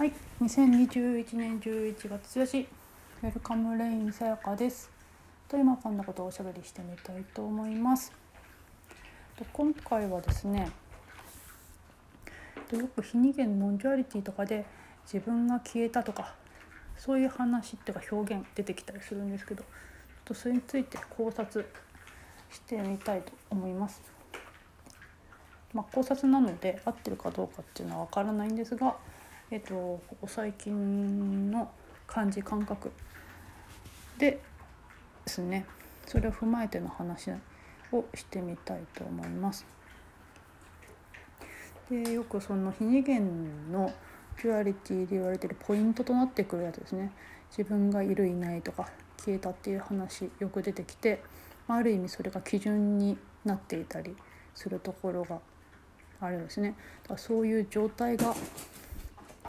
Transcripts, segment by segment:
はい、2021年11月1日、ウェルカムレインさやかです。と今こんなことをおしゃべりしてみたいと思います。と今回はですね、とよく非二元 non-duality とかで自分が消えたとかそういう話っていうか表現出てきたりするんですけど、とそれについて考察してみたいと思います。まあ、考察なので合ってるかどうかっていうのは分からないんですが、えっと、ここ最近の感じ感覚でですねそれを踏まえての話をしてみたいと思います。でよくその非二元のピュアリティで言われてるポイントとなってくるやつですね自分がいるいないとか消えたっていう話よく出てきてある意味それが基準になっていたりするところがあるんですねだからそういう状態が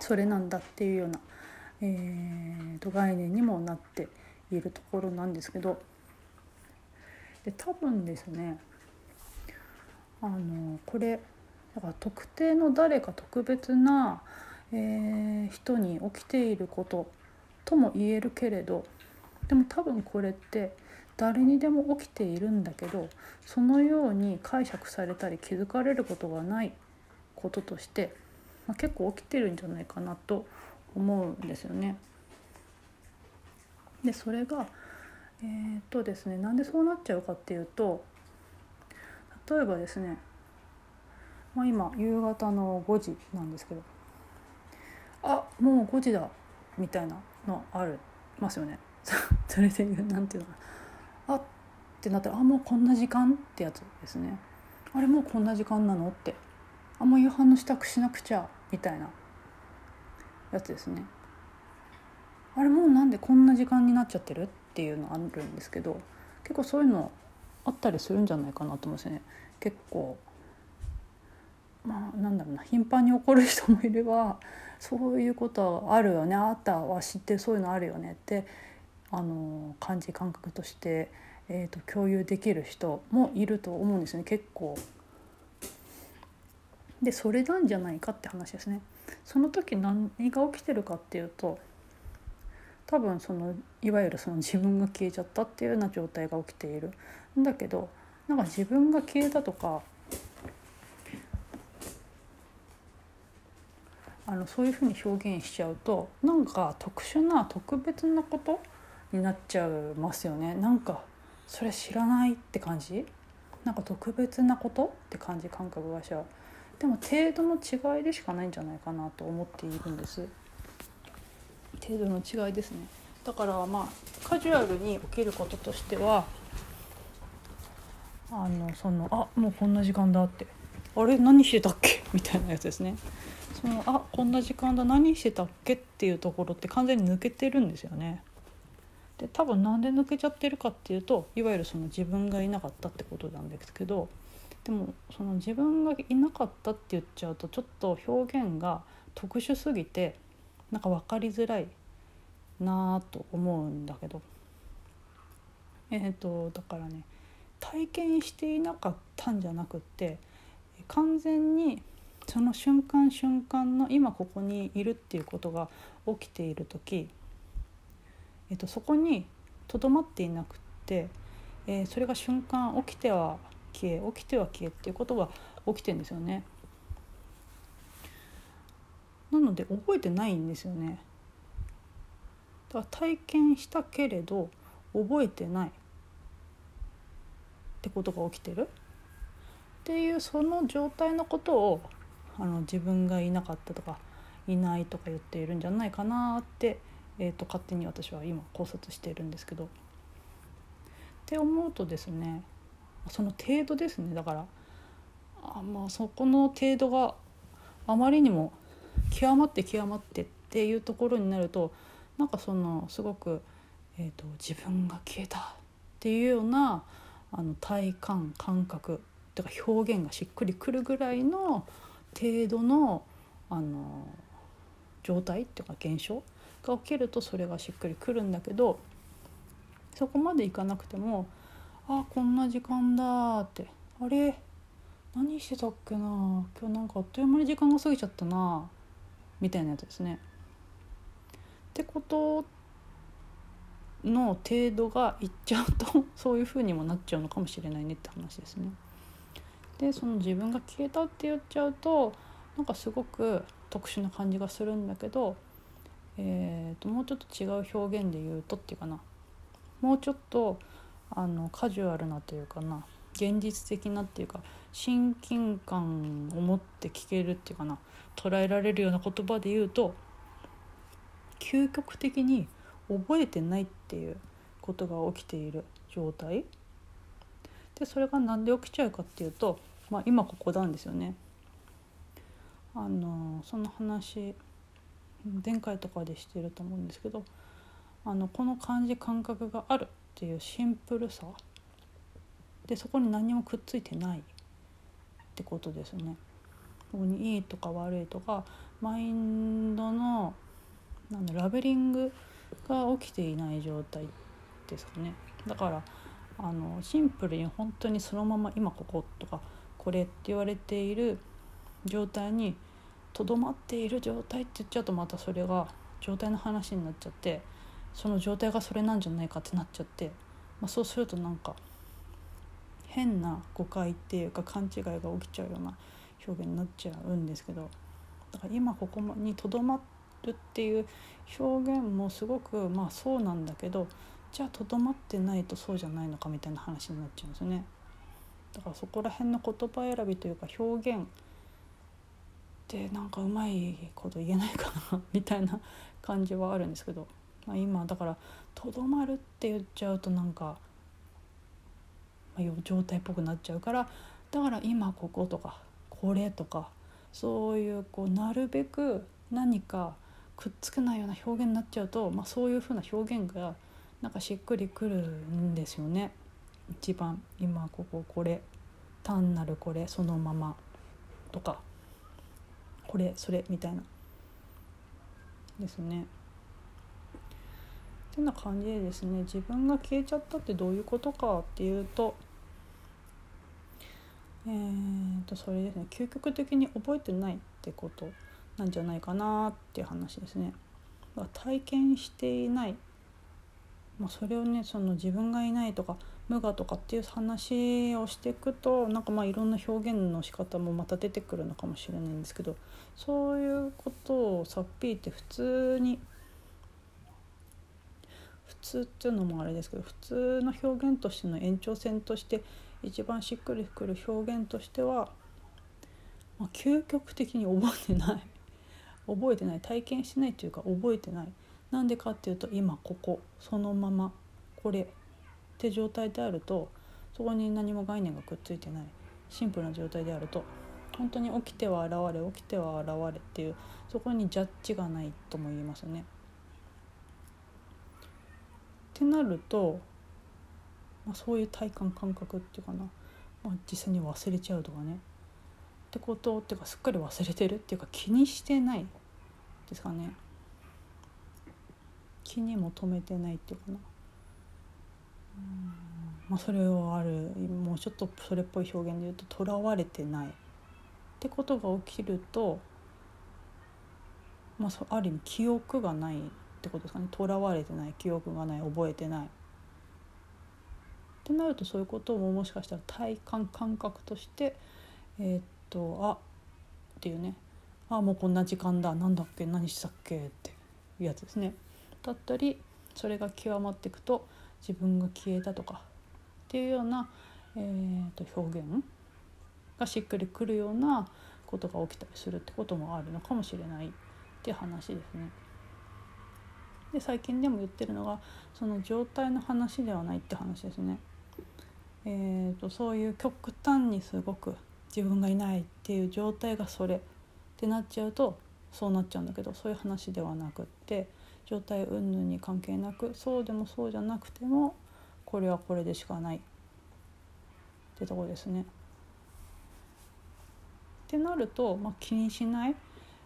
それなんだっていうような、えー、と概念にもなっているところなんですけどで多分ですねあのこれだから特定の誰か特別な、えー、人に起きていることとも言えるけれどでも多分これって誰にでも起きているんだけどそのように解釈されたり気づかれることがないこととして、まあ、結構起きてるんじゃないかなと思うんですよね。でそれがえー、っとですねなんでそうなっちゃうかっていうと例えばですね、まあ、今夕方の5時なんですけどあもう5時だみたいなのありますよね。それでいうなんていうのかなあってなったらあもうこんな時間ってやつですねあれもうこんな時間なのってあもう夕飯の支度しなくちゃみたいなやつですねあれもうなんでこんな時間になっちゃってるっていうのあるんですけど結構そういうのあったりするんじゃないかなと思うんですね結構まあなんだろうな頻繁に起こる人もいればそういうことあるよねあったは知ってそういうのあるよねってあの感じ感覚として、えーと、共有できる人もいると思うんですね結構。でそれなんじゃないかって話ですね。その時何が起きてるかっていうと多分そのいわゆるその自分が消えちゃったっていうような状態が起きている。んだけどなんか自分が消えたとかあのそういうふうに表現しちゃうとなんか特殊な特別なことになっちゃいますよね。なんかそれ知らないって感じ？なんか特別なこと？って感じ感覚がしちゃう。でも程度の違いでしかないんじゃないかなと思っているんです。程度の違いですね。だからまあカジュアルに起きることとしてはあのそのあもうこんな時間だって。あれ？何してたっけ？みたいなやつですね。そのあこんな時間だ。何してたっけ？っていうところって完全に抜けてるんですよね。で多分なんで抜けちゃってるかっていうといわゆるその自分がいなかったってことなんですけどでもその自分がいなかったって言っちゃうとちょっと表現が特殊すぎてなんか分かりづらいなと思うんだけど。えっ、ー、とだからね体験していなかったんじゃなくって完全にその瞬間瞬間の今ここにいるっていうことが起きている時えっと、そこにとどまっていなくって、えー、それが瞬間起きては消え起きては消えっていうことが起きてんですよね。なので覚えてないんですよね。だから体験したけれど覚えてないってことが起きてるっていうその状態のことをあの自分がいなかったとかいないとか言っているんじゃないかなってえーと、勝手に私は今考察しているんですけど。って思うとですねその程度ですねだからあまあそこの程度があまりにも極まって極まってっていうところになるとなんかそのすごく、えーと、自分が消えたっていうようなあの体感感覚とか表現がしっくりくるぐらいの程度のあの状態っていうか現象が起きるとそれがしっくりくるんだけどそこまでいかなくても「あこんな時間だ」って「あれ何してたっけな今日なんかあっという間に時間が過ぎちゃったな」みたいなやつですね。ってことの程度がいっちゃうと そういうふうにもなっちゃうのかもしれないねって話ですね。でその自分が消えたって言っちゃうとなんかすごく特殊な感じがするんだけど、えーと、もうちょっと違う表現で言うとっていうかな。もうちょっとあのカジュアルなというかな。現実的なっていうか親近感を持って聞けるっていうかな。捉えられるような言葉で言うと究極的に覚えてないっていうことが起きている状態。でそれが何で起きちゃうかっていうと、まあ、今ここなんですよね。あのその話前回とかでしてると思うんですけどあのこの感じ感覚があるっていうシンプルさでそこに何もくっついてないってことですね。ここにいいとか悪いとかマインドのなんだラベリングが起きていない状態ですかね。だからあのシンプルに本当にそのまま今こことかこれって言われている状態にとどまっている状態って言っちゃうとまたそれが状態の話になっちゃってその状態がそれなんじゃないかってなっちゃって、まあ、そうするとなんか変な誤解っていうか勘違いが起きちゃうような表現になっちゃうんですけどだから今ここにとどまるっていう表現もすごくまあそうなんだけどじゃあとどまってないとそうじゃないのかみたいな話になっちゃうんですよね。だからそこら辺の言葉選びというか表現ってなんかうまいこと言えないかなみたいな感じはあるんですけど、まあ、今だからとどまるって言っちゃうとなんか、まあ、状態っぽくなっちゃうからだから今こことかこれとかそういうこうなるべく何かくっつけないような表現になっちゃうと、まあ、そういうふうな表現がなんかしっくりくるんですよね。一番今こここれ単なるこれそのままとか。これそれみたいなですね。ってな感じでですね自分が消えちゃったってどういうことかっていうとえー、とそれですね究極的に覚えてないってことなんじゃないかなっていう話ですね。体験していないまあ、それをねその自分がいないとか無我とかっていう話をしていくとなんかまあいろんな表現の仕方もまた出てくるのかもしれないんですけどそういうことをさっぴいて普通に普通っていうのもあれですけど普通の表現としての延長線として一番しっくりくる表現としては、まあ、究極的に覚えてない。覚えてない。体験してないというか覚えてない。なんでかっていうと今ここそのままこれって状態であるとそこに何も概念がくっついてないシンプルな状態であると本当に起きては現れ起きては現れっていうそこにジャッジがないとも言いますね。ってなると、まあ、そういう体感感覚っていうかな、まあ、実際に忘れちゃうとかねってことっていうかすっかり忘れてるっていうか気にしてないですかね。気にも留めてないっていうかな。まあ、それはある。もうちょっとそれっぽい表現で言うととらわれてないってことが起きると、まあ、ある意味記憶がないってことですかね。とらわれてない。記憶がない。覚えてない。ってなるとそういうことももしかしたら体感感覚としてえー、っとあっていうね。あもうこんな時間だ。なんだっけ？何したっけ？っていうやつですね。だったりそれが極まっていくと自分が消えたとかっていうような、えー、と表現がしっくりくるようなことが起きたりするってこともあるのかもしれないって話ですね。で最近でも言ってるのがその状態の話ではないって話ですね。えーと、そういう極端にすごく自分がいないっていう状態がそれってなっちゃうとそうなっちゃうんだけどそういう話ではなくって状態云々に関係なくそうでもそうじゃなくてもこれはこれでしかないってとこですね。ってなると、まあ、気にしない、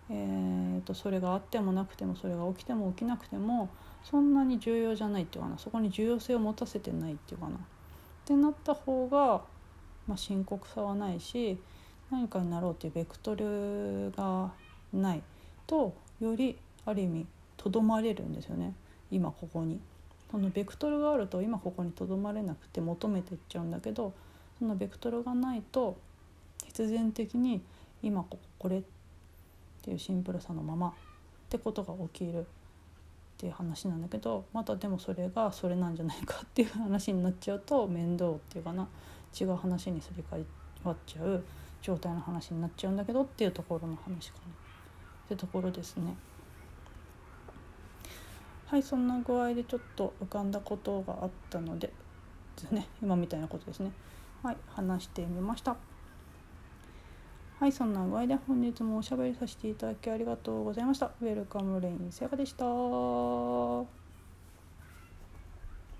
えーと、それがあってもなくてもそれが起きても起きなくてもそんなに重要じゃないっていうかなそこに重要性を持たせてないっていうかな。ってなった方が、まあ、深刻さはないし何かになろうっていうベクトルがないとよりある意味とどまれるんですよね今ここに。そのベクトルがあると今ここにとどまれなくて求めていっちゃうんだけどそのベクトルがないと必然的に今こここれっていうシンプルさのままってことが起きるっていう話なんだけどまたでもそれがそれなんじゃないかっていう話になっちゃうと面倒っていうかな違う話にすり替わっちゃう状態の話になっちゃうんだけどっていうところの話かなってところですね。はいそんな具合でちょっと浮かんだことがあったのでですね今みたいなことですね。はい話してみました。はいそんな具合で本日もおしゃべりさせていただきありがとうございました。ウェルカムレインセガでした。